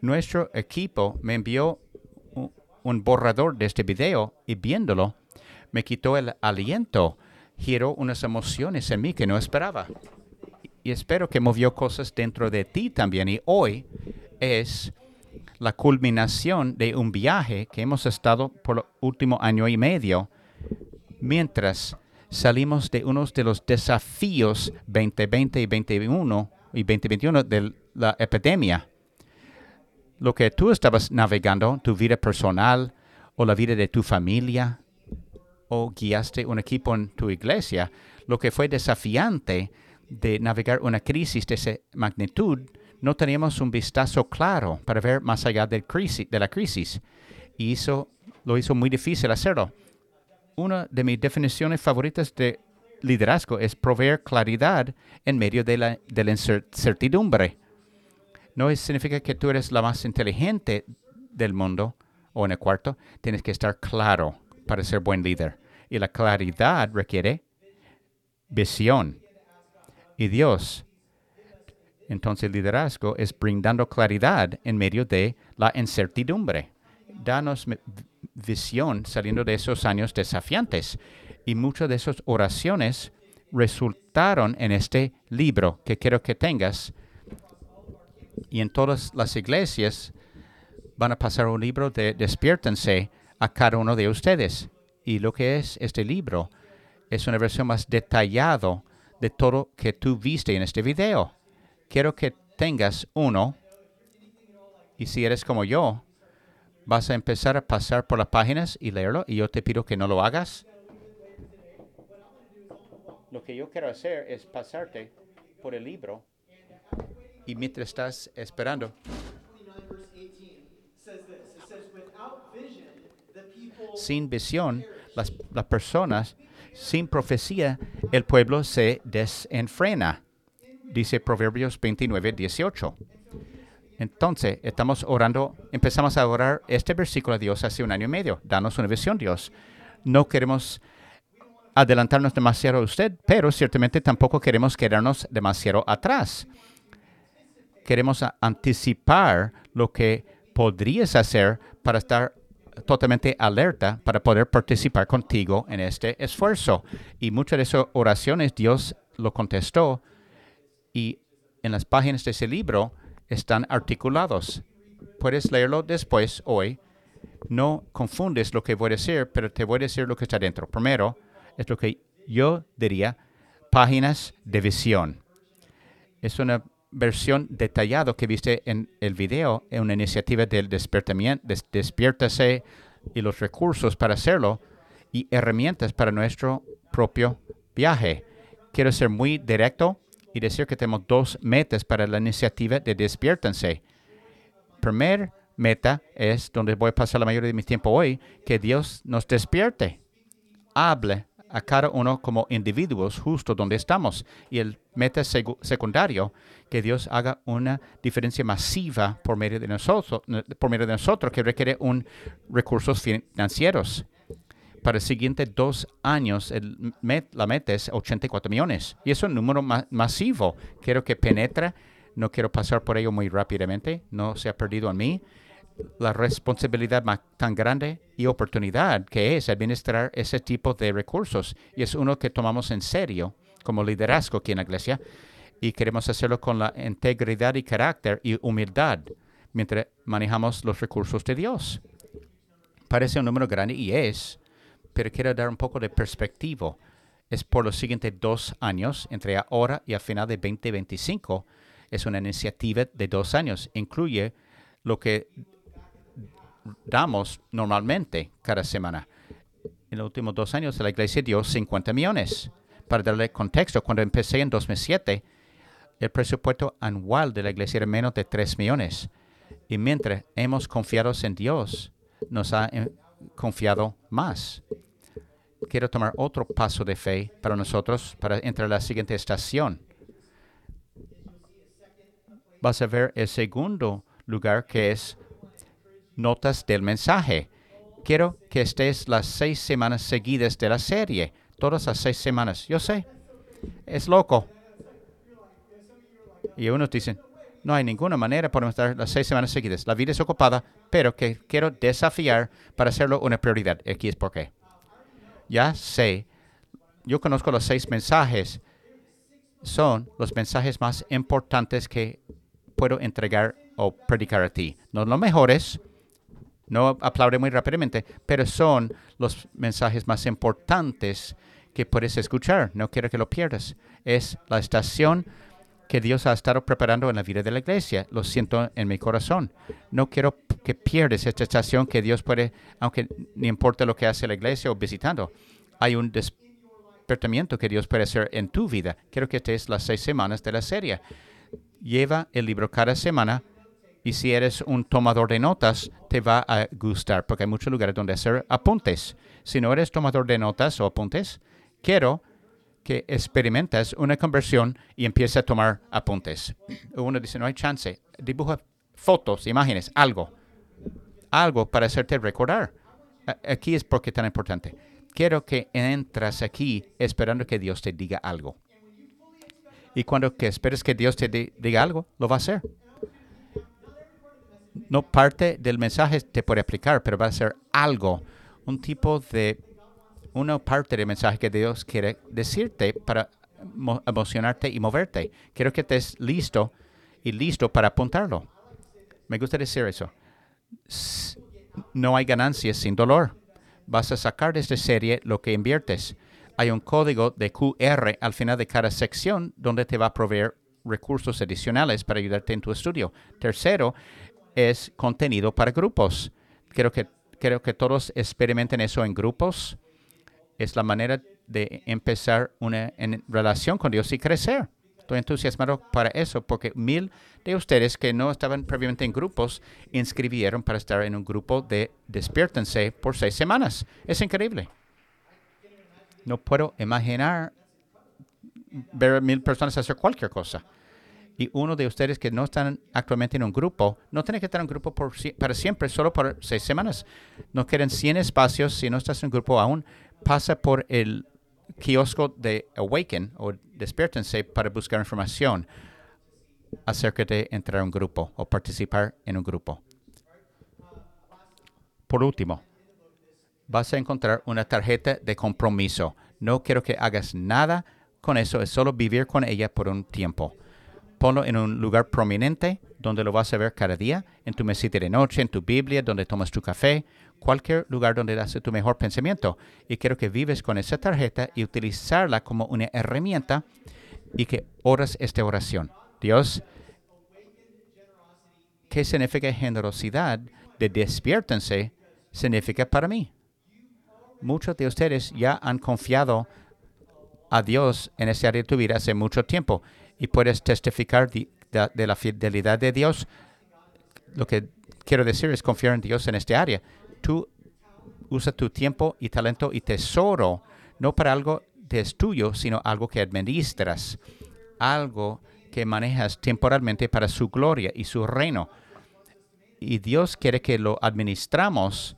nuestro equipo me envió un, borrador de este video y viéndolo me quitó el aliento, giró unas emociones en mí que no esperaba. Y espero que movió cosas dentro de ti también. Y hoy es la culminación de un viaje que hemos estado por el último año y medio, mientras salimos de uno de los desafíos 2020 y 2021 y 2021 de la epidemia. Lo que tú estabas navegando, tu vida personal o la vida de tu familia, o guiaste un equipo en tu iglesia, lo que fue desafiante de navegar una crisis de esa magnitud, no teníamos un vistazo claro para ver más allá de, crisis, de la crisis. Y eso lo hizo muy difícil hacerlo. Una de mis definiciones favoritas de liderazgo es proveer claridad en medio de la, de la incertidumbre. No significa que tú eres la más inteligente del mundo o en el cuarto. Tienes que estar claro para ser buen líder. Y la claridad requiere visión. Y Dios, entonces liderazgo es brindando claridad en medio de la incertidumbre. Danos visión saliendo de esos años desafiantes. Y muchas de esas oraciones resultaron en este libro que quiero que tengas. Y en todas las iglesias van a pasar un libro de despiértense a cada uno de ustedes. Y lo que es este libro es una versión más detallada de todo que tú viste en este video. Quiero que tengas uno. Y si eres como yo, vas a empezar a pasar por las páginas y leerlo. Y yo te pido que no lo hagas. Lo que yo quiero hacer es pasarte por el libro. Y mientras estás esperando, sin visión, las, las, personas, sin profecía, el pueblo se desenfrena. Dice Proverbios 29, 18. Entonces, estamos orando, empezamos a orar este versículo a Dios hace un año y medio. Danos una visión, Dios. No queremos adelantarnos demasiado a usted, pero ciertamente tampoco queremos quedarnos demasiado atrás. Queremos anticipar lo que podrías hacer para estar totalmente alerta para poder participar contigo en este esfuerzo. Y muchas de esas oraciones Dios lo contestó y en las páginas de ese libro están articulados. Puedes leerlo después hoy. No confundes lo que voy a decir, pero te voy a decir lo que está dentro. Primero, es lo que yo diría páginas de visión. Es una versión detallada que viste en el video, en una iniciativa del despertamiento, des, despiértase y los recursos para hacerlo y herramientas para nuestro propio viaje. Quiero ser muy directo y decir que tenemos dos metas para la iniciativa de despiértense. Primer meta es donde voy a pasar la mayoría de mi tiempo hoy, que Dios nos despierte. Hable a cada uno como individuos justo donde estamos. Y el meta secundario, que Dios haga una diferencia masiva por medio de nosotros, por medio de nosotros que requiere un recursos financieros. Para los siguientes dos años, el la meta es 84 millones. Y es un número masivo. Quiero que penetre. No quiero pasar por ello muy rápidamente. No se ha perdido en mí la responsabilidad más tan grande y oportunidad que es administrar ese tipo de recursos. Y es uno que tomamos en serio como liderazgo aquí en la iglesia y queremos hacerlo con la integridad y carácter y humildad mientras manejamos los recursos de Dios. Parece un número grande y es, pero quiero dar un poco de perspectiva. Es por los siguientes dos años, entre ahora y a final de 2025. Es una iniciativa de dos años. Incluye lo que damos normalmente cada semana. En los últimos dos años la iglesia dio 50 millones. Para darle contexto, cuando empecé en 2007, el presupuesto anual de la iglesia era menos de 3 millones. Y mientras hemos confiado en Dios, nos ha eh, confiado más. Quiero tomar otro paso de fe para nosotros para entrar a la siguiente estación. Vas a ver el segundo lugar que es notas del mensaje. Quiero que estés las seis semanas seguidas de la serie, todas las seis semanas. Yo sé, es loco. Y unos dicen, No hay ninguna manera podemos estar las seis semanas seguidas. La vida es ocupada, pero que quiero desafiar para hacerlo una prioridad. Aquí es por qué. Ya sé, yo conozco los seis mensajes. Son los mensajes más importantes que puedo entregar o predicar a ti. No los mejores, no aplaude muy rápidamente, pero son los mensajes más importantes que puedes escuchar. No quiero que lo pierdas. Es la estación que Dios ha estado preparando en la vida de la iglesia. Lo siento en mi corazón. No quiero que pierdas esta estación que Dios puede, aunque no importa lo que hace la iglesia o visitando, hay un despertamiento que Dios puede hacer en tu vida. Quiero que estés las seis semanas de la serie. Lleva el libro cada semana y si eres un tomador de notas, te va a gustar porque hay muchos lugares donde hacer apuntes. Si no eres tomador de notas o apuntes, quiero que experimentes una conversión y empieces a tomar apuntes. Uno dice, no hay chance. Dibuja fotos, imágenes, algo. Algo para hacerte recordar. Aquí es porque es tan importante. Quiero que entras aquí esperando que Dios te diga algo. Y cuando que esperes que Dios te diga algo, lo va a hacer. No parte del mensaje te puede aplicar, pero va a ser algo, un tipo de una parte del mensaje que Dios quiere decirte para emocionarte y moverte. Quiero que estés listo y listo para apuntarlo. Me gusta decir eso. No hay ganancias sin dolor. Vas a sacar de esta serie lo que inviertes. Hay un código de QR al final de cada sección donde te va a proveer recursos adicionales para ayudarte en tu estudio. Tercero, es contenido para grupos. Quiero que, quiero que todos experimenten eso en grupos es la manera de empezar una relación con Dios y crecer. Estoy entusiasmado para eso porque mil de ustedes que no estaban previamente en grupos inscribieron para estar en un grupo de Despiértense por seis semanas. Es increíble. No puedo imaginar ver a mil personas hacer cualquier cosa. Y uno de ustedes que no están actualmente en un grupo, no tiene que estar en un grupo por, para siempre, solo por seis semanas. No quieren 100 espacios si no estás en un grupo aún pasa por el kiosco de Awaken o Despiértense para buscar información acerca de entrar a un grupo o participar en un grupo. Por último, vas a encontrar una tarjeta de compromiso. No quiero que hagas nada con eso, es solo vivir con ella por un tiempo. Ponlo en un lugar prominente donde lo vas a ver cada día, en tu mesita de noche, en tu Biblia, donde tomas tu café, cualquier lugar donde hace tu mejor pensamiento. Y quiero que vives con esa tarjeta y utilizarla como una herramienta y que oras esta oración. Dios, ¿qué significa generosidad de despiértense? Significa para mí. Muchos de ustedes ya han confiado a Dios en ese área de tu vida hace mucho tiempo y puedes testificar de, la fidelidad de Dios. Lo que quiero decir es confiar en Dios en este área tú usas tu tiempo y talento y tesoro no para algo que es tuyo, sino algo que administras, algo que manejas temporalmente para su gloria y su reino. Y Dios quiere que lo administramos,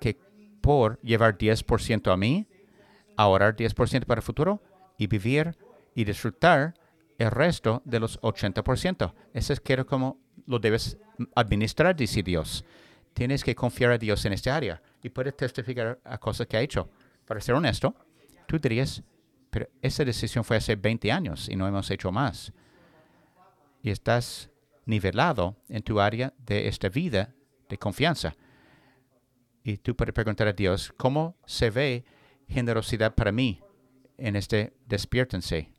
que por llevar 10% a mí, ahorrar 10% para el futuro y vivir y disfrutar el resto de los 80%. Eso es quiero como lo debes administrar, dice Dios. Tienes que confiar a Dios en esta área y puedes testificar a cosas que ha hecho. Para ser honesto, tú dirías, pero esa decisión fue hace 20 años y no hemos hecho más. Y estás nivelado en tu área de esta vida de confianza. Y tú puedes preguntar a Dios, ¿cómo se ve generosidad para mí en este despiértense?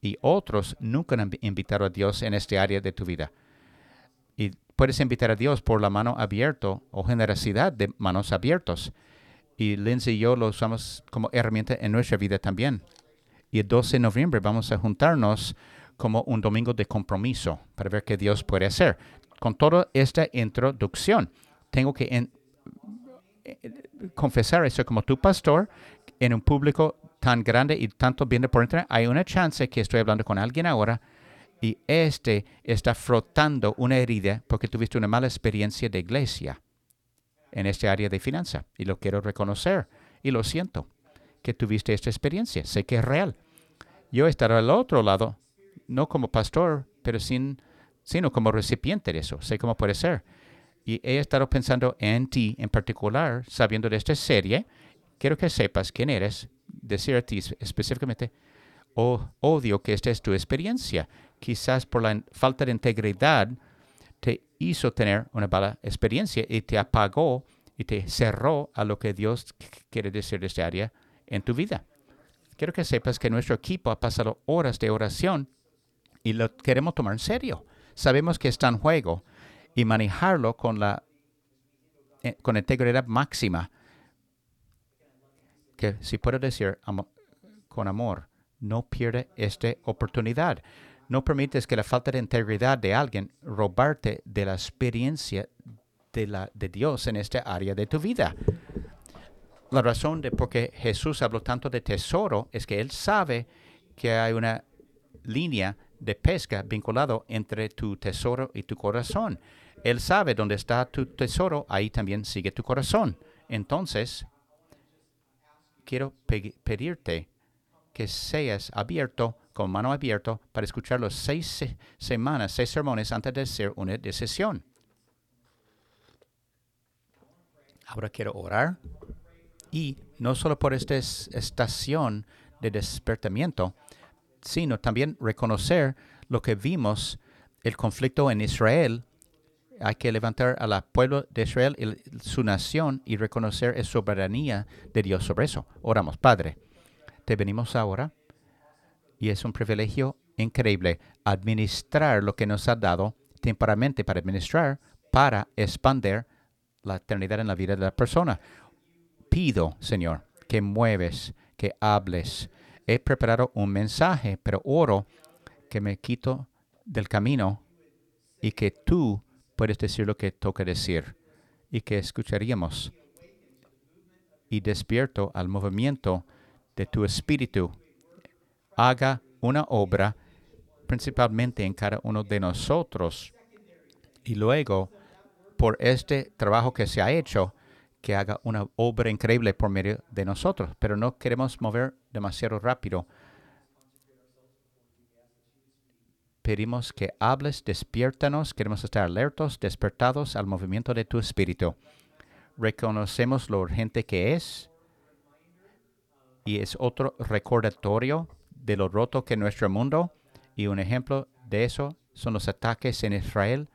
Y otros nunca han invitado a Dios en este área de tu vida. Y puedes invitar a Dios por la mano abierta o generosidad de manos abiertas. Y Lindsay y yo lo usamos como herramienta en nuestra vida también. Y el 12 de noviembre vamos a juntarnos como un domingo de compromiso para ver qué Dios puede hacer. Con toda esta introducción, tengo que confesar eso como tu pastor en un público tan grande y tanto bien por internet. Hay una chance que estoy hablando con alguien ahora y este está frotando una herida porque tuviste una mala experiencia de iglesia en este área de finanza. Y lo quiero reconocer y lo siento que tuviste esta experiencia. Sé que es real. Yo estaré al otro lado, no como pastor, pero sin sino como recipiente de eso. Sé cómo puede ser. Y he estado pensando en ti en particular, sabiendo de esta serie. Quiero que sepas quién eres, decir a ti específicamente, oh, odio que esta es tu experiencia. Quizás por la falta de integridad te hizo tener una mala experiencia y te apagó y te cerró a lo que Dios quiere decir de esta área en tu vida. Quiero que sepas que nuestro equipo ha pasado horas de oración y lo queremos tomar en serio. Sabemos que está en juego y manejarlo con la eh, con integridad máxima. Que si puedo decir con amor, no pierde esta oportunidad. No permites que la falta de integridad de alguien robarte de la experiencia de, la, de Dios en esta área de tu vida. La razón de por qué Jesús habló tanto de tesoro es que Él sabe que hay una línea de pesca vinculado entre tu tesoro y tu corazón. Él sabe dónde está tu tesoro, ahí también sigue tu corazón. Entonces, quiero pedirte que seas abierto, con mano abierta, para escuchar los seis semanas, seis sermones antes de hacer una decisión. Ahora quiero orar y no solo por esta estación de despertamiento, sino también reconocer lo que vimos, el conflicto en Israel. Hay que levantar al pueblo de Israel y su nación y reconocer la soberanía de Dios sobre eso. Oramos, Padre, te venimos ahora y es un privilegio increíble administrar lo que nos ha dado temporalmente para administrar, para expandir la eternidad en la vida de la persona pido, Señor, que mueves, que hables. He preparado un mensaje, pero oro que me quito del camino y que tú puedes decir lo que toca decir y que escucharíamos. Y despierto al movimiento de tu espíritu. Haga una obra principalmente en cada uno de nosotros. Y luego, por este trabajo que se ha hecho, que haga una obra increíble por medio de nosotros, pero no queremos mover demasiado rápido. Pedimos que hables, despiértanos, queremos estar alertos, despertados al movimiento de tu espíritu. Reconocemos lo urgente que es y es otro recordatorio de lo roto que es nuestro mundo y un ejemplo de eso son los ataques en Israel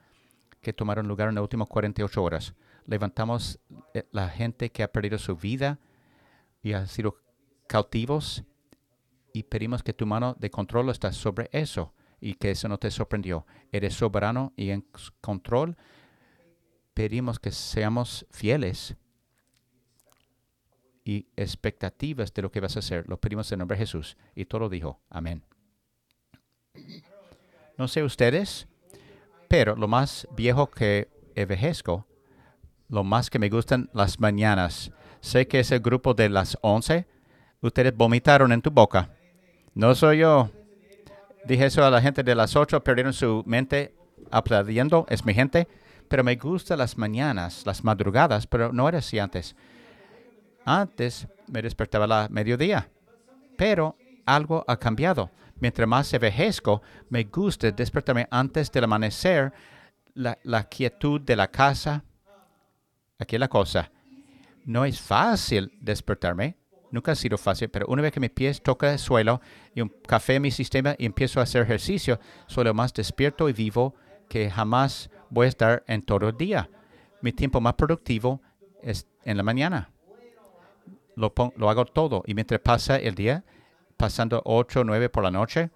que tomaron lugar en las últimas 48 horas levantamos eh, la gente que ha perdido su vida y ha sido cautivos y pedimos que tu mano de control está sobre eso y que eso no te sorprendió. Eres soberano y en control. Pedimos que seamos fieles y expectativas de lo que vas a hacer. Lo pedimos en nombre de Jesús. Y todo dijo, amén. No sé ustedes, pero lo más viejo que envejezco lo más que me gustan las mañanas. Sé que es el grupo de las 11. Ustedes vomitaron en tu boca. No soy yo. Dije eso a la gente de las 8, perdieron su mente aplaudiendo. Es mi gente. Pero me gustan las mañanas, las madrugadas, pero no era así antes. Antes me despertaba a la mediodía. Pero algo ha cambiado. Mientras más envejezco, me gusta despertarme antes del amanecer, la, la quietud de la casa, Aquí la cosa. No es fácil despertarme. Nunca ha sido fácil, pero una vez que mis pies tocan el suelo y un café en mi sistema y empiezo a hacer ejercicio, soy lo más despierto y vivo que jamás voy a estar en todo el día. Mi tiempo más productivo es en la mañana. Lo, lo hago todo y mientras pasa el día, pasando 8 o 9 por la noche,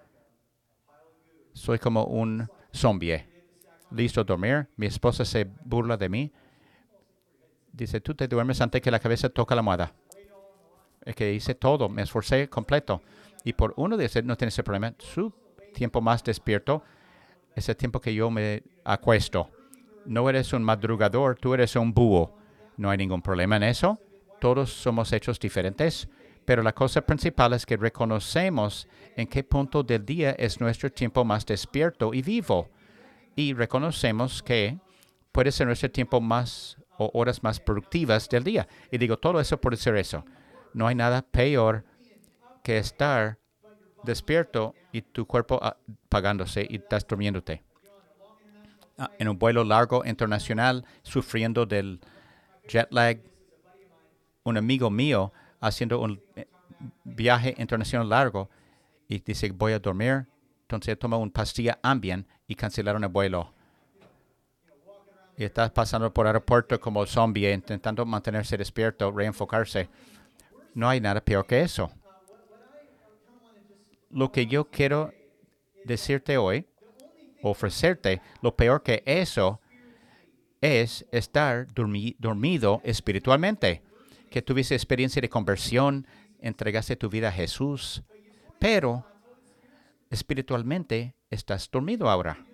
soy como un zombie. Listo a dormir. Mi esposa se burla de mí Dice, tú te duermes antes que la cabeza toca la almohada. Es que hice todo, me esforcé completo. Y por uno de esos no tiene ese problema. Su tiempo más despierto es el tiempo que yo me acuesto. No eres un madrugador, tú eres un búho. No hay ningún problema en eso. Todos somos hechos diferentes. Pero la cosa principal es que reconocemos en qué punto del día es nuestro tiempo más despierto y vivo. Y reconocemos que puede ser nuestro tiempo más o horas más productivas del día. Y digo todo eso por decir eso. No hay nada peor que estar despierto y tu cuerpo apagándose y estás durmiéndote. ah, en un vuelo largo internacional, sufriendo del jet lag. Un amigo mío haciendo un eh, viaje internacional largo y dice, voy a dormir. Entonces toma una pastilla Ambien y cancelaron el vuelo. Y está pasando por el aeropuerto como zombie, intentando mantenerse despierto, reenfocarse. No hay nada peor que eso. Lo que yo quiero decirte hoy, ofrecerte, lo peor que eso es estar dormido espiritualmente. Que tuviste experiencia de conversión, entregaste tu vida a Jesús, pero espiritualmente estás dormido ahora.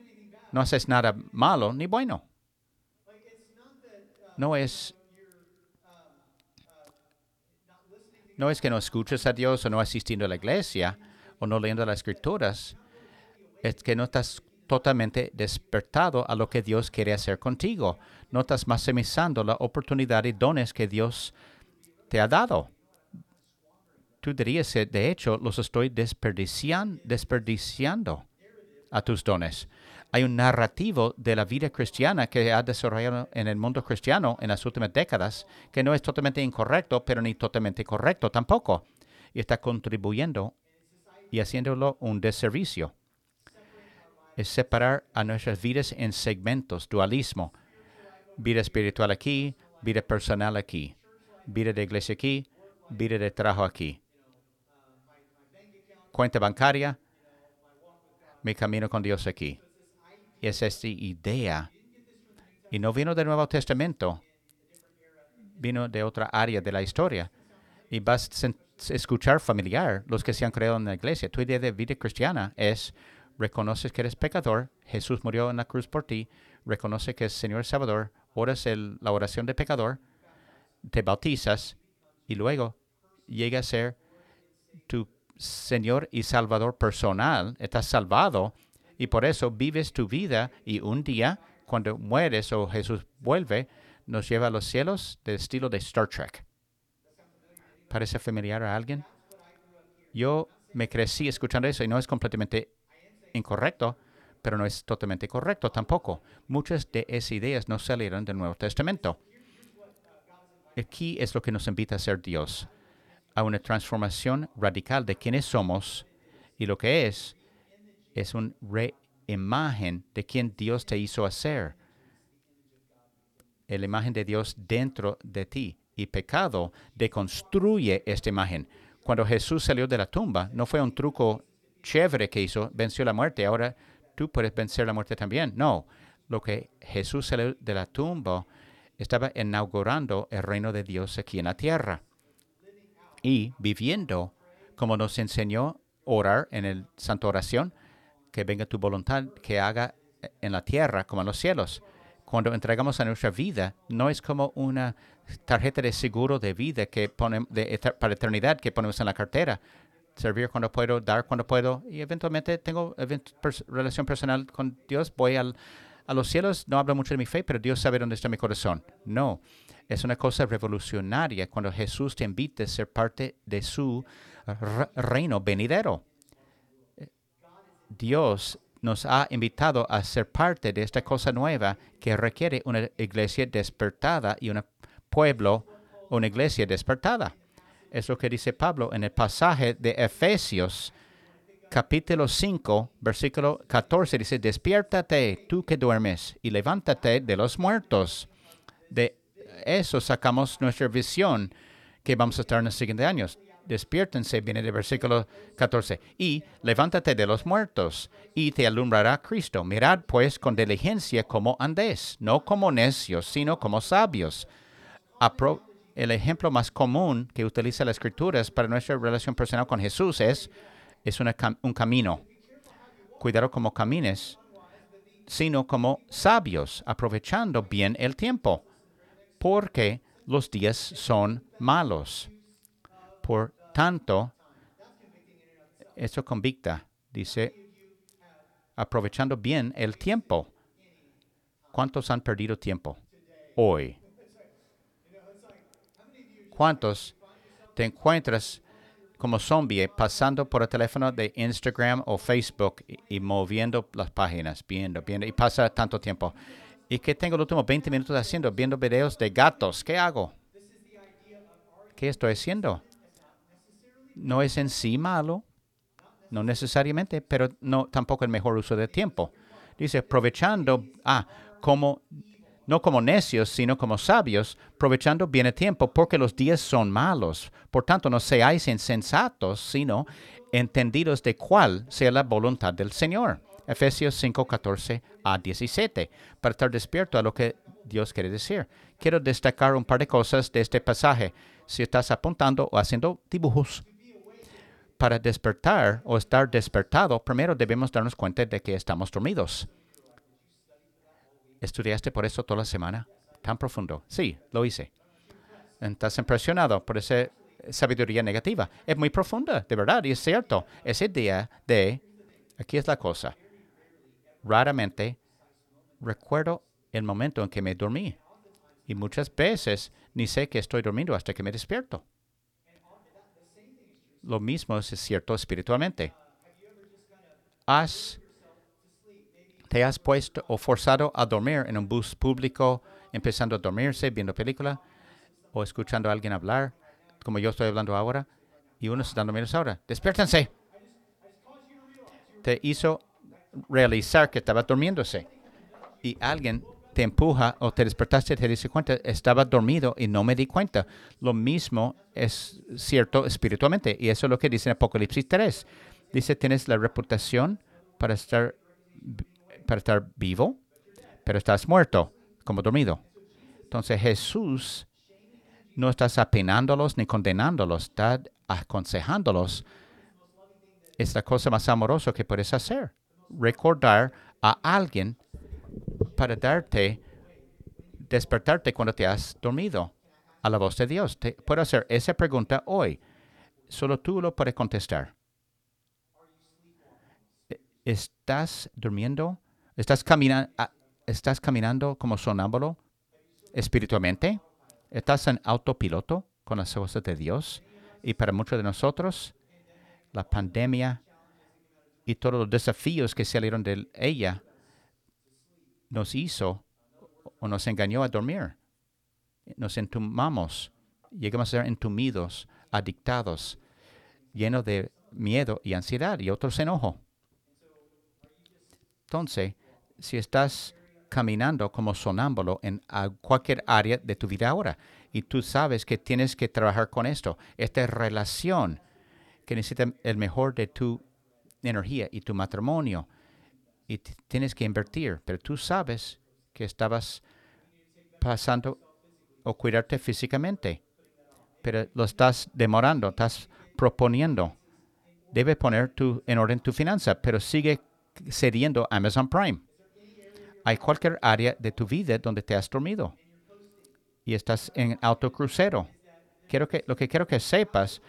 No haces nada malo ni bueno. No es no es que no escuches a Dios o no asistiendo a la iglesia o no leyendo las escrituras. Es que no estás totalmente despertado a lo que Dios quiere hacer contigo. No estás maximizando la oportunidad y dones que Dios te ha dado. Tú dirías de hecho los estoy desperdiciando, desperdiciando a tus dones. Hay un narrativo de la vida cristiana que ha desarrollado en el mundo cristiano en las últimas décadas que no es totalmente incorrecto, pero ni totalmente correcto tampoco. Y está contribuyendo y haciéndolo un deservicio. Es separar a nuestras vidas en segmentos, dualismo. Vida espiritual aquí, vida personal aquí, vida de iglesia aquí, vida de trabajo aquí. Cuenta bancaria, mi camino con Dios aquí es esta idea. Y no vino del Nuevo Testamento, vino de otra área de la historia. Y vas a escuchar familiar los que se han creado en la iglesia. Tu idea de vida cristiana es reconoces que eres pecador, Jesús murió en la cruz por ti, reconoce que es Señor Salvador, oras el, la oración de pecador, te bautizas y luego llega a ser tu Señor y Salvador personal, estás salvado y por eso vives tu vida y un día, cuando mueres o Jesús vuelve, nos lleva a los cielos del estilo de Star Trek. ¿Parece familiar a alguien? Yo me crecí escuchando eso y no es completamente incorrecto, pero no es totalmente correcto tampoco. Muchas de esas ideas no salieron del Nuevo Testamento. Aquí es lo que nos invita a ser Dios, a una transformación radical de quiénes somos y lo que es es una reimagen de quien Dios te hizo hacer. La imagen de Dios dentro de ti. Y pecado deconstruye esta imagen. Cuando Jesús salió de la tumba, no fue un truco chévere que hizo, venció la muerte. Ahora tú puedes vencer la muerte también. No, lo que Jesús salió de la tumba estaba inaugurando el reino de Dios aquí en la tierra. Y viviendo como nos enseñó orar en el Santo Oración, que venga tu voluntad, que haga en la tierra como en los cielos. Cuando entregamos a nuestra vida, no es como una tarjeta de seguro de vida que ponemos de, para eternidad que ponemos en la cartera. Servir cuando puedo, dar cuando puedo, y eventualmente tengo relación personal con Dios. Voy al, a los cielos, no hablo mucho de mi fe, pero Dios sabe dónde está mi corazón. No, es una cosa revolucionaria cuando Jesús te invita a ser parte de su reino venidero. Dios nos ha invitado a ser parte de esta cosa nueva que requiere una iglesia despertada y un pueblo, una iglesia despertada. Es lo que dice Pablo en el pasaje de Efesios, capítulo 5, versículo 14. Dice, despiértate tú que duermes y levántate de los muertos. De eso sacamos nuestra visión que vamos a estar en los siguientes años despiértense, viene del versículo 14, y levántate de los muertos, y te alumbrará Cristo. Mirad pues con diligencia cómo andés, no como necios, sino como sabios. el ejemplo más común que utiliza la Escritura para nuestra relación personal con Jesús es, es un camino. Cuidado como camines, sino como sabios, aprovechando bien el tiempo, porque los días son malos. Por tanto, eso convicta, dice, aprovechando bien el tiempo. ¿Cuántos han perdido tiempo hoy? ¿Cuántos te encuentras como zombie, pasando por el teléfono de Instagram o Facebook y, y moviendo las páginas, viendo, viendo, y pasa tanto tiempo. ¿Y qué tengo los últimos 20 minutos haciendo? Viendo videos de gatos. ¿Qué hago? ¿Qué estoy haciendo? No es en sí malo, no necesariamente, pero no tampoco el mejor uso del tiempo. Dice, aprovechando, ah, como no como necios, sino como sabios, aprovechando bien el tiempo, porque los días son malos. Por tanto, no seáis insensatos, sino entendidos de cuál sea la voluntad del Señor. Efesios 5, 14 a 17, para estar despierto a lo que Dios quiere decir. Quiero destacar un par de cosas de este pasaje. Si estás apuntando o haciendo dibujos, para despertar o estar despertado, primero debemos darnos cuenta de que estamos dormidos. ¿Estudiaste por eso toda la semana? Tan profundo. Sí, lo hice. Estás impresionado por esa sabiduría negativa. Es muy profunda, de verdad, y es cierto. Ese día de, aquí es la cosa, raramente recuerdo el momento en que me dormí. Y muchas veces ni sé que estoy dormido hasta que me despierto. Lo mismo es cierto espiritualmente. ¿Has, ¿Te has puesto o forzado a dormir en un bus público, empezando a dormirse, viendo película o escuchando a alguien hablar, como yo estoy hablando ahora, y uno se está durmiendo ahora? Despiértense. Te hizo realizar que estaba durmiéndose. Y alguien te empuja o te despertaste te dice cuenta, estaba dormido y no me di cuenta. Lo mismo es cierto espiritualmente. Y eso es lo que dice en Apocalipsis 3. Dice, tienes la reputación para estar, para estar vivo, pero estás muerto, como dormido. Entonces Jesús no está apenándolos ni condenándolos, está aconsejándolos. Es la cosa más amorosa que puedes hacer. Recordar a alguien para darte, despertarte cuando te has dormido a la voz de Dios. Te puedo hacer esa pregunta hoy. Solo tú lo puedes contestar. ¿Estás durmiendo? ¿Estás, caminando? ¿Estás caminando como sonámbulo espiritualmente? ¿Estás en autopiloto con las voces de Dios? Y para muchos de nosotros, la pandemia y todos los desafíos que salieron de ella nos hizo o nos engañó a dormir. Nos entumamos, llegamos a ser entumidos, adictados, llenos de miedo y ansiedad y otros enojo. Entonces, si estás caminando como sonámbulo en cualquier área de tu vida ahora y tú sabes que tienes que trabajar con esto, esta relación que necesita el mejor de tu energía y tu matrimonio, y tienes que invertir, pero tú sabes que estabas pasando o cuidarte físicamente, pero lo estás demorando, estás proponiendo. Debe poner tu, en orden tu finanza, pero sigue cediendo Amazon Prime. Hay cualquier área de tu vida donde te has dormido y estás en autocrucero. Quiero que, lo que quiero que sepas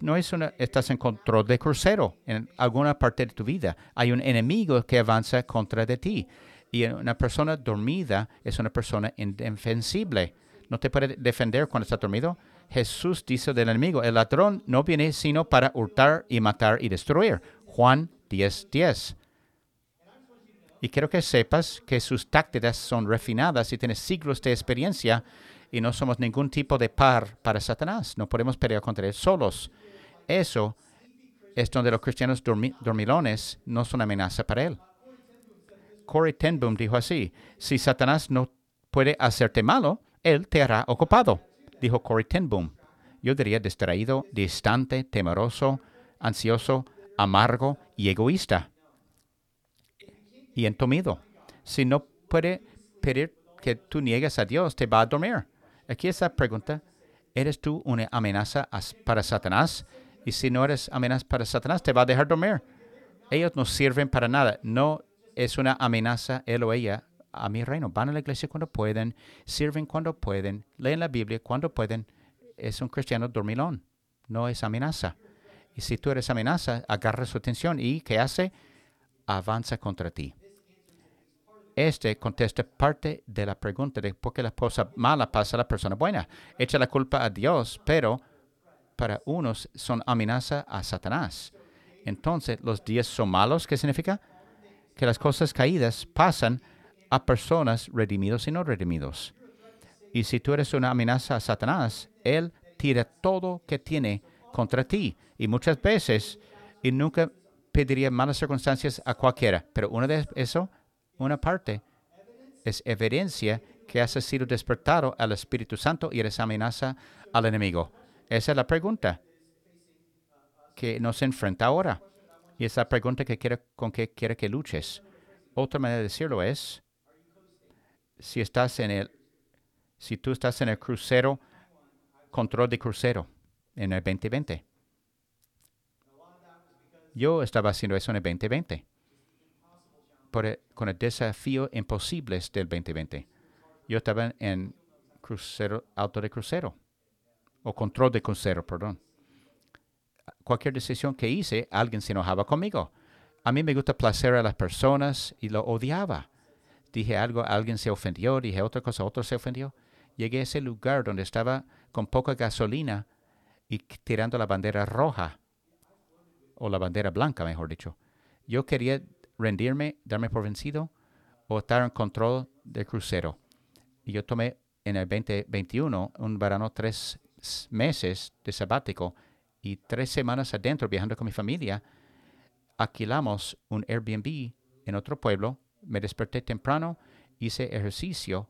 no es una, estás en control de crucero en alguna parte de tu vida. Hay un enemigo que avanza contra de ti. Y una persona dormida es una persona indefensible. No te puede defender cuando está dormido. Jesús dice del enemigo, el ladrón no viene sino para hurtar y matar y destruir. Juan 10, 10. Y quiero que sepas que sus tácticas son refinadas y tienes siglos de experiencia y no somos ningún tipo de par para Satanás. No podemos pelear contra él solos. Eso es donde los cristianos dormilones no son amenaza para él. Corey ten Boom dijo así, si Satanás no puede hacerte malo, él te hará ocupado, dijo Corey ten Boom. Yo diría distraído, distante, temeroso, ansioso, amargo y egoísta. Y entomido. Si no puede pedir que tú niegues a Dios, te va a dormir. Aquí esa pregunta, ¿eres tú una amenaza para Satanás? Y si no eres amenaza para Satanás, te va a dejar dormir. Ellos no sirven para nada. No es una amenaza él o ella a mi reino. Van a la iglesia cuando pueden, sirven cuando pueden, leen la Biblia cuando pueden. Es un cristiano dormilón. No es amenaza. Y si tú eres amenaza, agarra su atención y ¿qué hace? Avanza contra ti. Este contesta parte de la pregunta de por qué la cosa mala pasa a la persona buena. Echa la culpa a Dios, pero para unos son amenaza a Satanás. Entonces, los días son malos, ¿qué significa? Que las cosas caídas pasan a personas redimidos y no redimidos. Y si tú eres una amenaza a Satanás, él tira todo que tiene contra ti. Y muchas veces, y nunca pediría malas circunstancias a cualquiera. Pero una de eso, una parte, es evidencia que has sido despertado al Espíritu Santo y eres amenaza al enemigo. Esa es la pregunta que nos enfrenta ahora. Y es la pregunta que quiere, con que quiere que luches. Otra manera de decirlo es, si estás en el, si tú estás en el crucero, control de crucero en el 2020. Yo estaba haciendo eso en el 2020 con el desafío imposibles del 2020. Yo estaba en crucero, auto de crucero, o control de crucero, perdón. Cualquier decisión que hice, alguien se enojaba conmigo. A mí me gusta placer a las personas y lo odiaba. Dije algo, alguien se ofendió, dije otra cosa, otro se ofendió. Llegué a ese lugar donde estaba con poca gasolina y tirando la bandera roja, o la bandera blanca, mejor dicho. Yo quería rendirme, darme por vencido o estar en control del crucero. Y yo tomé en el 2021 un verano tres meses de sabático y tres semanas adentro viajando con mi familia. Alquilamos un Airbnb en otro pueblo. Me desperté temprano, hice ejercicio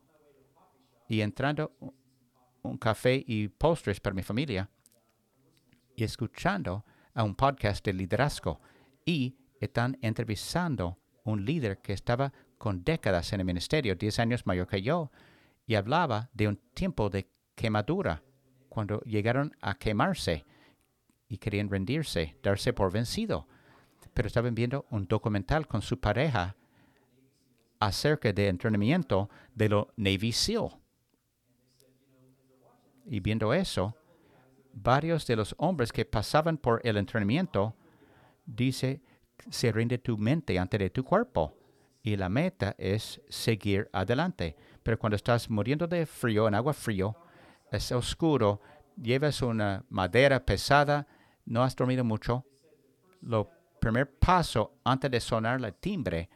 y entrando un café y postres para mi familia y escuchando a un podcast de liderazgo y están entrevistando un líder que estaba con décadas en el ministerio, 10 años mayor que yo, y hablaba de un tiempo de quemadura, cuando llegaron a quemarse y querían rendirse, darse por vencido. Pero estaban viendo un documental con su pareja acerca de entrenamiento de lo Navy SEAL. Y viendo eso, varios de los hombres que pasaban por el entrenamiento, dice, se rinde tu mente ante de tu cuerpo. Y la meta es seguir adelante. Pero cuando estás muriendo de frío, en agua frío, es oscuro, llevas una madera pesada, no has dormido mucho, lo primer paso antes de sonar el timbre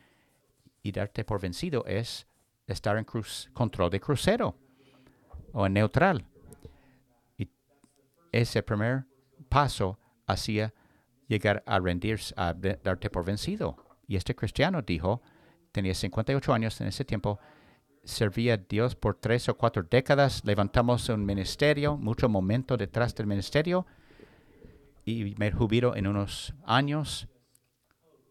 y darte por vencido es estar en cruz, control de crucero o en neutral. Y ese primer paso hacia llegar a rendirse, a darte por vencido. Y este cristiano dijo, tenía 58 años en ese tiempo, servía a Dios por tres o cuatro décadas, levantamos un ministerio, mucho momento detrás del ministerio, y me jubilo en unos años.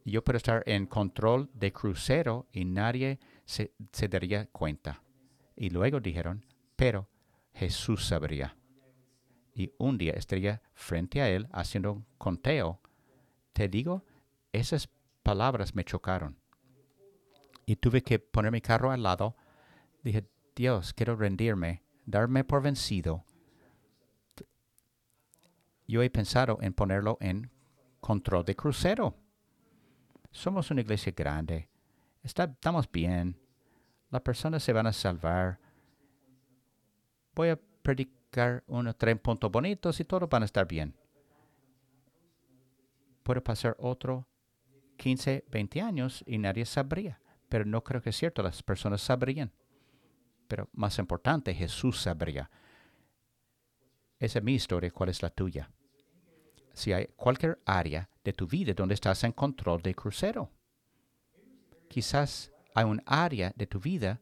Yo puedo estar en control de crucero y nadie se, se daría cuenta. Y luego dijeron, pero Jesús sabría. Y un día estaría frente a él haciendo un conteo te digo, esas palabras me chocaron. Y tuve que poner mi carro al lado. Dije, Dios, quiero rendirme, darme por vencido. Yo he pensado en ponerlo en control de crucero. Somos una iglesia grande. estamos bien. Las personas se van a salvar. Voy a predicar unos tres puntos bonitos y todos van a estar bien puede pasar otro 15, 20 años y nadie sabría. Pero no creo que es cierto, las personas sabrían. Pero más importante, Jesús sabría. Esa es mi historia, ¿cuál es la tuya? Si hay cualquier área de tu vida donde estás en control de crucero. Quizás hay un área de tu vida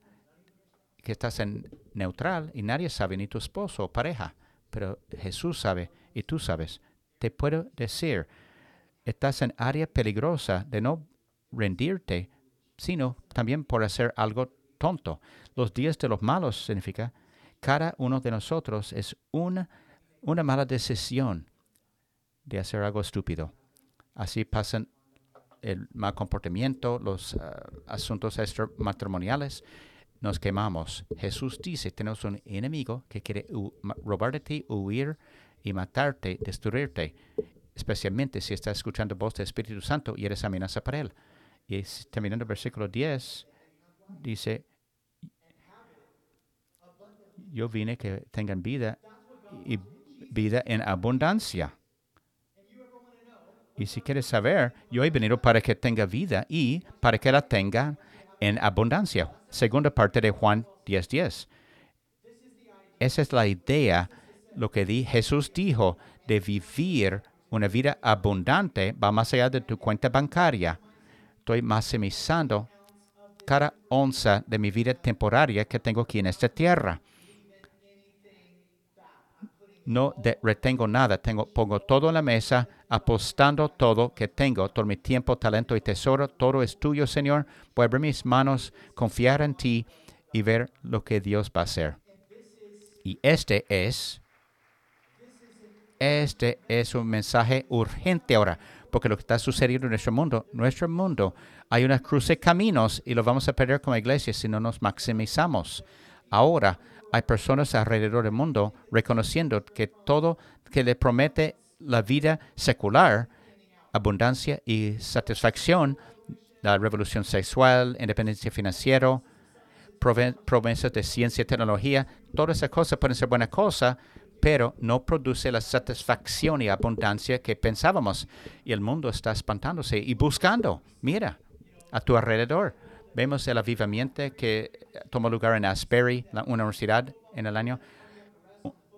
que estás en neutral y nadie sabe, ni tu esposo o pareja, pero Jesús sabe y tú sabes. Te puedo decir, estás en área peligrosa de no rendirte, sino también por hacer algo tonto. Los días de los malos significa cada uno de nosotros es una, una mala decisión de hacer algo estúpido. Así pasan el mal comportamiento, los ah, asuntos matrimoniales, nos quemamos. Jesús dice, tenemos un enemigo que quiere robar de ti, huir y matarte, destruirte especialmente si estás escuchando voz del Espíritu Santo y eres amenaza para él. Y terminando el versículo 10, dice, yo vine que tengan vida y, vida en abundancia. Y si quieres saber, yo he venido para que tenga vida y para que la tenga en abundancia. Segunda parte de Juan 10:10. Esa es la idea, lo que di, Jesús dijo, de vivir una vida abundante va más allá de tu cuenta bancaria. Estoy maximizando cada onza de mi vida temporaria que tengo aquí en esta tierra. No retengo nada, tengo, pongo todo en la mesa, apostando todo que tengo, todo mi tiempo, talento y tesoro, todo es tuyo, Señor. Voy abrir mis manos, confiar en ti y ver lo que Dios va a hacer. Y este es, este es un mensaje urgente ahora, porque lo que está sucediendo en nuestro mundo, nuestro mundo, hay una cruz de caminos y lo vamos a perder como iglesia si no nos maximizamos. Ahora hay personas alrededor del mundo reconociendo que todo que le promete la vida secular, abundancia y satisfacción, la revolución sexual, independencia financiera, promesas de ciencia y tecnología, todas esas cosas pueden ser buenas cosas, pero no produce la satisfacción y abundancia que pensábamos. Y el mundo está espantándose y buscando. Mira, a tu alrededor. Vemos el avivamiento que tomó lugar en Asbury, la universidad, en el año.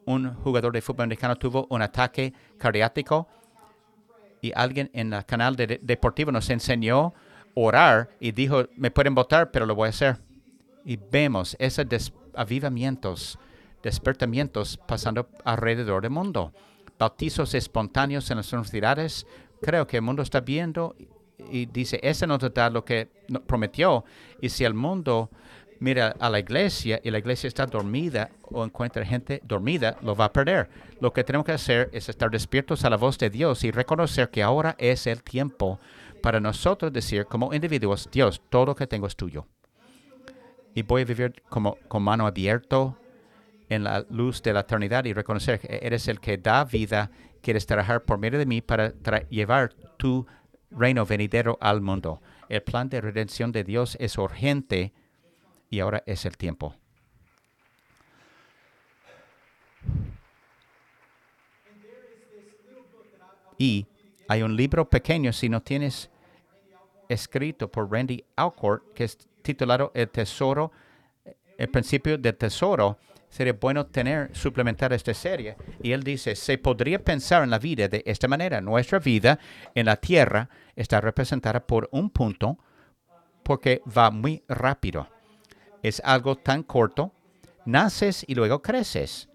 Un jugador de fútbol americano tuvo un ataque cardíaco y alguien en el canal deportivo nos enseñó orar y dijo, me pueden votar, pero lo voy a hacer y vemos esos avivamientos, despertamientos pasando alrededor del mundo. Bautizos espontáneos en las universidades. Creo que el mundo está viendo y dice, ese no da lo que prometió. Y si el mundo mira a la iglesia y la iglesia está dormida o encuentra gente dormida, lo va a perder. Lo que tenemos que hacer es estar despiertos a la voz de Dios y reconocer que ahora es el tiempo para nosotros decir como individuos, Dios, todo lo que tengo es tuyo y voy a vivir como con mano abierta en la luz de la eternidad y reconocer que eres el que da vida, quieres trabajar por medio de mí para llevar tu reino venidero al mundo. El plan de redención de Dios es urgente y ahora es el tiempo. Y hay un libro pequeño, si no tienes escrito por Randy Alcourt, que es titulado El Tesoro, el principio del tesoro. Sería bueno tener, suplementar esta serie. Y él dice, se podría pensar en la vida de esta manera. Nuestra vida en la tierra está representada por un punto porque va muy rápido. Es algo tan corto. Naces y luego creces.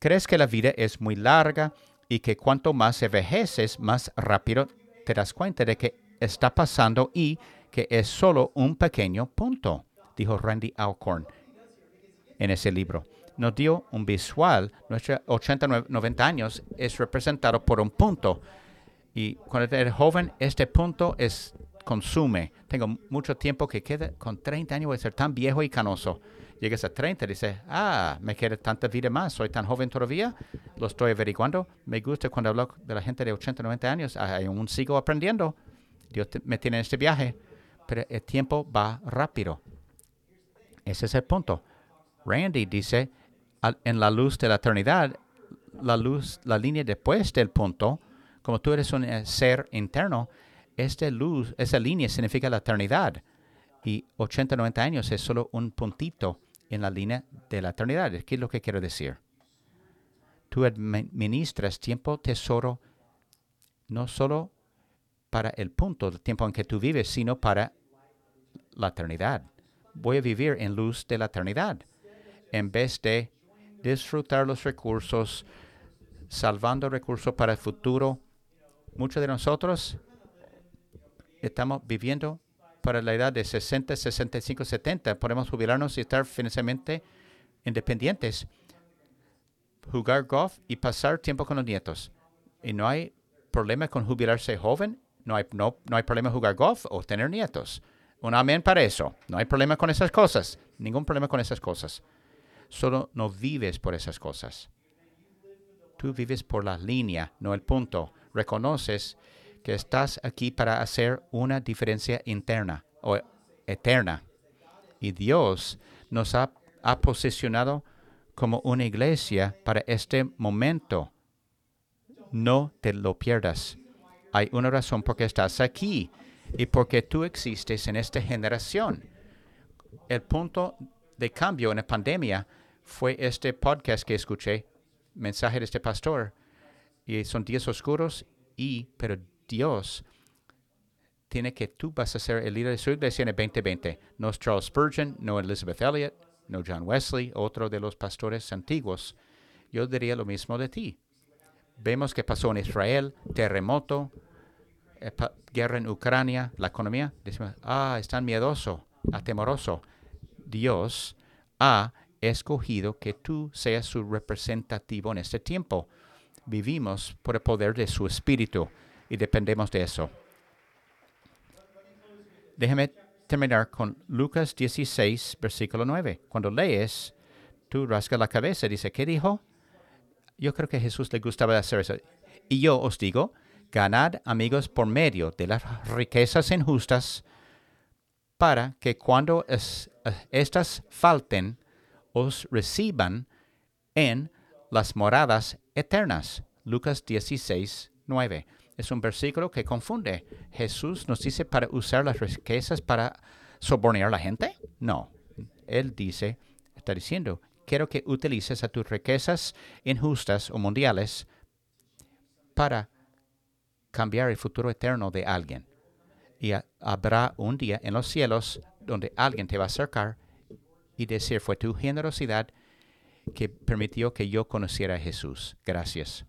Crees que la vida es muy larga y que cuanto más envejeces, más rápido te das cuenta de que está pasando y que es solo un pequeño punto, dijo Randy Alcorn en ese libro. Nos dio un visual, nuestros 80, 90 años es representado por un punto. Y cuando eres joven, este punto es consume. Tengo mucho tiempo que queda, con 30 años voy a ser tan viejo y canoso. Llegas a 30 y dices, ah, me queda tanta vida más, soy tan joven todavía, lo estoy averiguando. Me gusta cuando hablo de la gente de 80, 90 años, aún sigo aprendiendo. Dios me tiene en este viaje pero el tiempo va rápido. Ese es el punto. Randy dice, en la luz de la eternidad, la luz, la línea después del punto, como tú eres un eh, ser interno, esta luz, esa línea significa la eternidad. Y 80, 90 años es solo un puntito en la línea de la eternidad. ¿Qué es lo que quiero decir? Tú administras tiempo, tesoro, no solo para el punto del tiempo en que tú vives, sino para la eternidad. Voy a vivir en luz de la eternidad en vez de disfrutar los recursos, salvando recursos para el futuro. Muchos de nosotros estamos viviendo para la edad de 60, 65, 70. Podemos jubilarnos y estar financieramente independientes, jugar golf y pasar tiempo con los nietos. Y no hay problema con jubilarse joven, no hay, no, no hay problema jugar golf o tener nietos. Un amén para eso. No hay problema con esas cosas. Ningún problema con esas cosas. Solo no vives por esas cosas. Tú vives por la línea, no el punto. Reconoces que estás aquí para hacer una diferencia interna o eterna. Y Dios nos ha, ha posicionado como una iglesia para este momento. No te lo pierdas. Hay una razón por qué estás aquí y por qué tú existes en esta generación. El punto de cambio en la pandemia fue este podcast que escuché, mensaje de este pastor. Y son días oscuros y, pero Dios tiene que tú vas a ser el líder de su iglesia en el 2020. No es Charles Spurgeon, no Elizabeth Elliot, no John Wesley, otro de los pastores antiguos. Yo diría lo mismo de ti. Vemos que pasó en Israel, terremoto, guerra en Ucrania, la economía. Decimos, ah, están miedoso, atemoroso. Dios ha escogido que tú seas su representativo en este tiempo. Vivimos por el poder de su espíritu y dependemos de eso. Déjeme terminar con Lucas 16, versículo 9. Cuando lees, tú rasgas la cabeza. Dice, ¿qué dijo? Yo creo que a Jesús le gustaba hacer eso. Y yo os digo, ganad amigos por medio de las riquezas injustas, para que cuando estas falten, os reciban en las moradas eternas. Lucas 16, 9. Es un versículo que confunde. Jesús nos dice para usar las riquezas para sobornar a la gente. No. Él dice, está diciendo, quiero que utilices a tus riquezas injustas o mundiales para cambiar el futuro eterno de alguien. Y habrá un día en los cielos donde alguien te va a acercar y decir, fue tu generosidad que permitió que yo conociera a Jesús. Gracias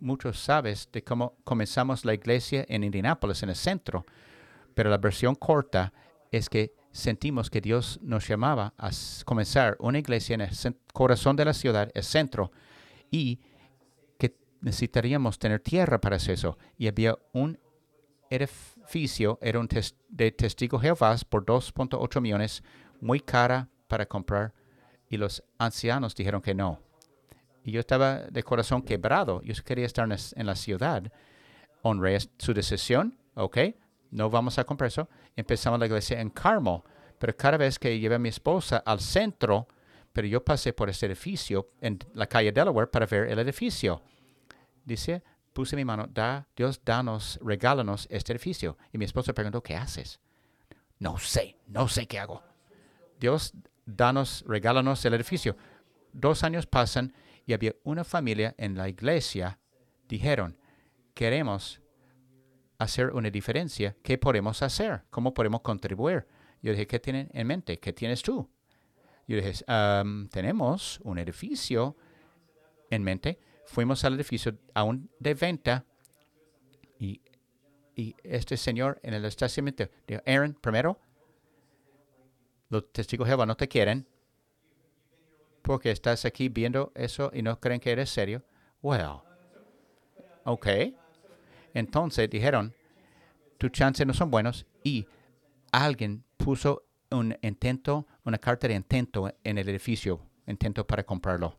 muchos sabes de cómo comenzamos la iglesia en Indianápolis, en el centro, pero la versión corta es que sentimos que Dios nos llamaba a comenzar una iglesia en el corazón de la ciudad, el centro, y que necesitaríamos tener tierra para hacer eso. Y había un edificio, era un de testigo Jehová por 2.8 millones, muy cara para comprar, y los ancianos dijeron que no y yo estaba de corazón quebrado. Yo quería estar en la ciudad. Honré su decisión, ok, no vamos a comprar eso. Empezamos la iglesia en Carmel, pero cada vez que llevé a mi esposa al centro, pero yo pasé por ese edificio en la calle Delaware para ver el edificio. Dice, puse mi mano, da, Dios, danos, regálanos este edificio. Y mi esposa preguntó, ¿qué haces? No sé, no sé qué hago. Dios, danos, regálanos el edificio. Dos años pasan y había una familia en la iglesia, dijeron, queremos hacer una diferencia, ¿qué podemos hacer? ¿Cómo podemos contribuir? Yo dije, ¿qué tienen en mente? ¿Qué tienes tú? Yo dije, tenemos un edificio en mente. Fuimos al edificio aún de venta y, y este señor en el estacionamiento dijo, Aaron, primero, los testigos de Jehová no te quieren porque estás aquí viendo eso y no creen que eres serio. Well, ok. Entonces dijeron, tus chances no son buenos y alguien puso un intento, una carta de intento en el edificio, intento para comprarlo.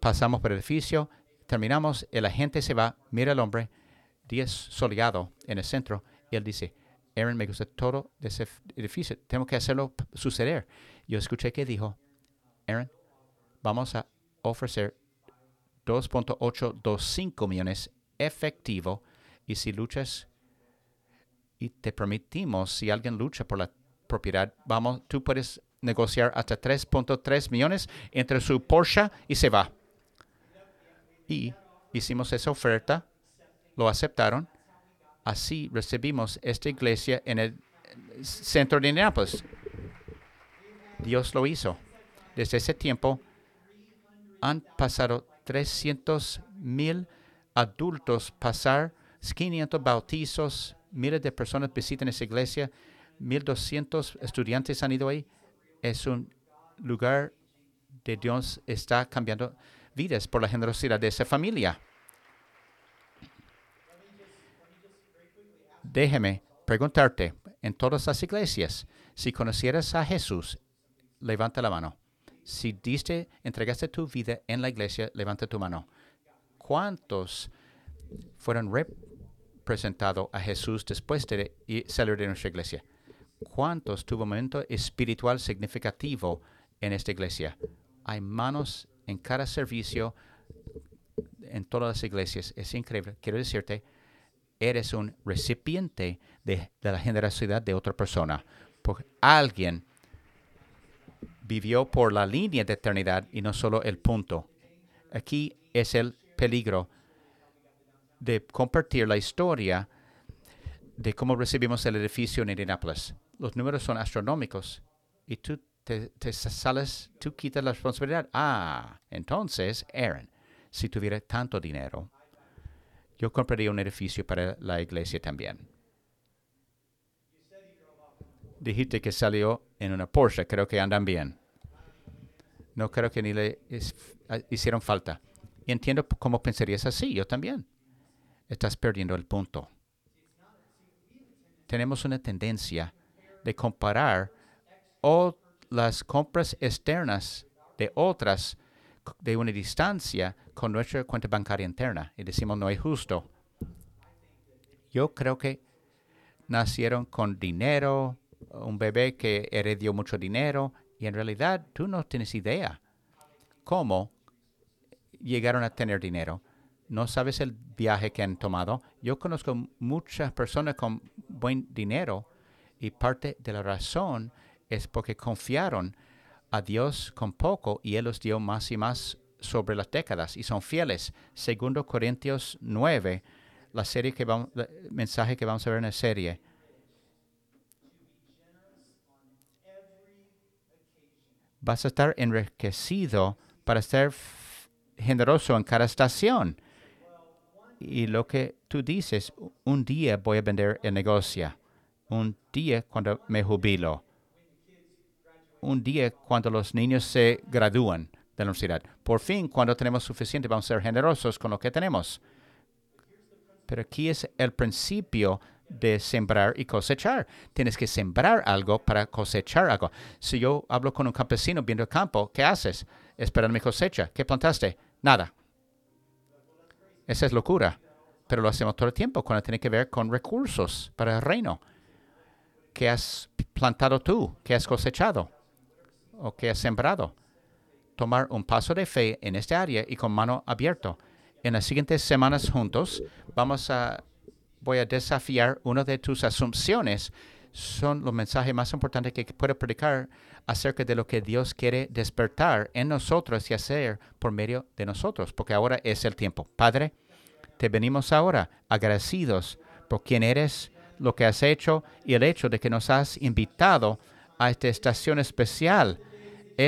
Pasamos por el edificio, terminamos, el agente se va, mira al hombre, día soleado en el centro, y él dice, Aaron, me gusta todo de ese edificio, tengo que hacerlo suceder. Yo escuché que dijo, Aaron, vamos a ofrecer 2.825 millones efectivo y si luchas y te permitimos, si alguien lucha por la propiedad, vamos, tú puedes negociar hasta 3.3 millones entre su Porsche y se va. Y hicimos esa oferta, lo aceptaron, así recibimos esta iglesia en el centro de Indianapolis. Dios lo hizo. Desde ese tiempo han pasado 300 mil adultos pasar, 500 bautizos, miles de personas visitan esa iglesia, 1.200 estudiantes han ido ahí. Es un lugar de Dios está cambiando por la generosidad de esa familia. Déjeme preguntarte, en todas las iglesias, si conocieras a Jesús, levanta la mano si diste, entregaste tu vida en la iglesia, levanta tu mano. ¿Cuántos fueron representados a Jesús después de salir de nuestra iglesia? ¿Cuántos tuvo un momento espiritual significativo en esta iglesia. Hay manos en cada servicio en todas las iglesias. Es increíble. Quiero decirte, eres un recipiente de, la generosidad de otra persona. Porque alguien vivió por la línea de eternidad y no solo el punto. Aquí es el peligro de compartir la historia de cómo recibimos el edificio en Indianapolis. Los números son astronómicos y tú te, te sales, tú quitas la responsabilidad. Ah, entonces, Aaron, si tuviera tanto dinero, yo compraría un edificio para la iglesia también. Dijiste que salió en una Porsche, creo que andan bien. No creo que ni le es- a- hicieron falta. Y entiendo cómo pensarías así, yo también. Estás perdiendo el punto. Tenemos una tendencia de comparar o las compras externas de otras de una distancia con nuestra cuenta bancaria interna y decimos no es justo. Yo creo que nacieron con dinero, un bebé que heredó mucho dinero y en realidad tú no tienes idea cómo llegaron a tener dinero. No sabes el viaje que han tomado. Yo conozco muchas personas con buen dinero y parte de la razón es porque confiaron a Dios con poco y Él los dio más y más sobre las décadas y son fieles. Segundo Corintios 9, la serie que vamos, el mensaje que vamos a ver en la serie. Vas a estar enriquecido para ser generoso en cada estación. Y lo que tú dices, un día voy a vender el negocio, un día cuando me jubilo, un día cuando los niños se gradúan de la universidad. Por fin, cuando tenemos suficiente, vamos a ser generosos con lo que tenemos. Pero aquí es el principio de sembrar y cosechar. Tienes que sembrar algo para cosechar algo. Si yo hablo con un campesino viendo el campo, ¿qué haces? Esperando mi cosecha. ¿Qué plantaste? Nada. Esa es locura. Pero lo hacemos todo el tiempo cuando tiene que ver con recursos para el reino. ¿Qué has plantado tú? ¿Qué has cosechado? ¿O qué has sembrado? Tomar un paso de fe en esta área y con mano abierta. En las siguientes semanas juntos vamos a voy a desafiar una de tus asunciones. Son los mensajes más importantes que puedo predicar acerca de lo que Dios quiere despertar en nosotros y hacer por medio de nosotros, porque ahora es el tiempo. Padre, te venimos ahora agradecidos por quien eres, lo que has hecho y el hecho de que nos has invitado a esta estación especial.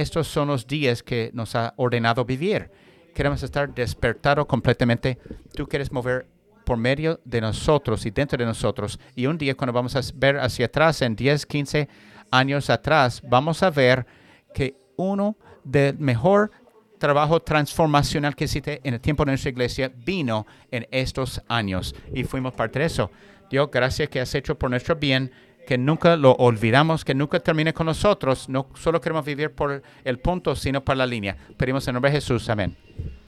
Estos son los días que nos ha ordenado vivir. Queremos estar despertados completamente. Tú quieres mover por medio de nosotros y dentro de nosotros. Y un día cuando vamos a ver hacia atrás, en 10, 15 años atrás, vamos a ver que uno del mejor trabajo transformacional que existe en el tiempo de nuestra iglesia vino en estos años y fuimos parte de eso. Dios, gracias que has hecho por nuestro bien, que nunca lo olvidamos, que nunca termine con nosotros. No solo queremos vivir por el punto, sino por la línea. Pedimos en nombre de Jesús. Amén.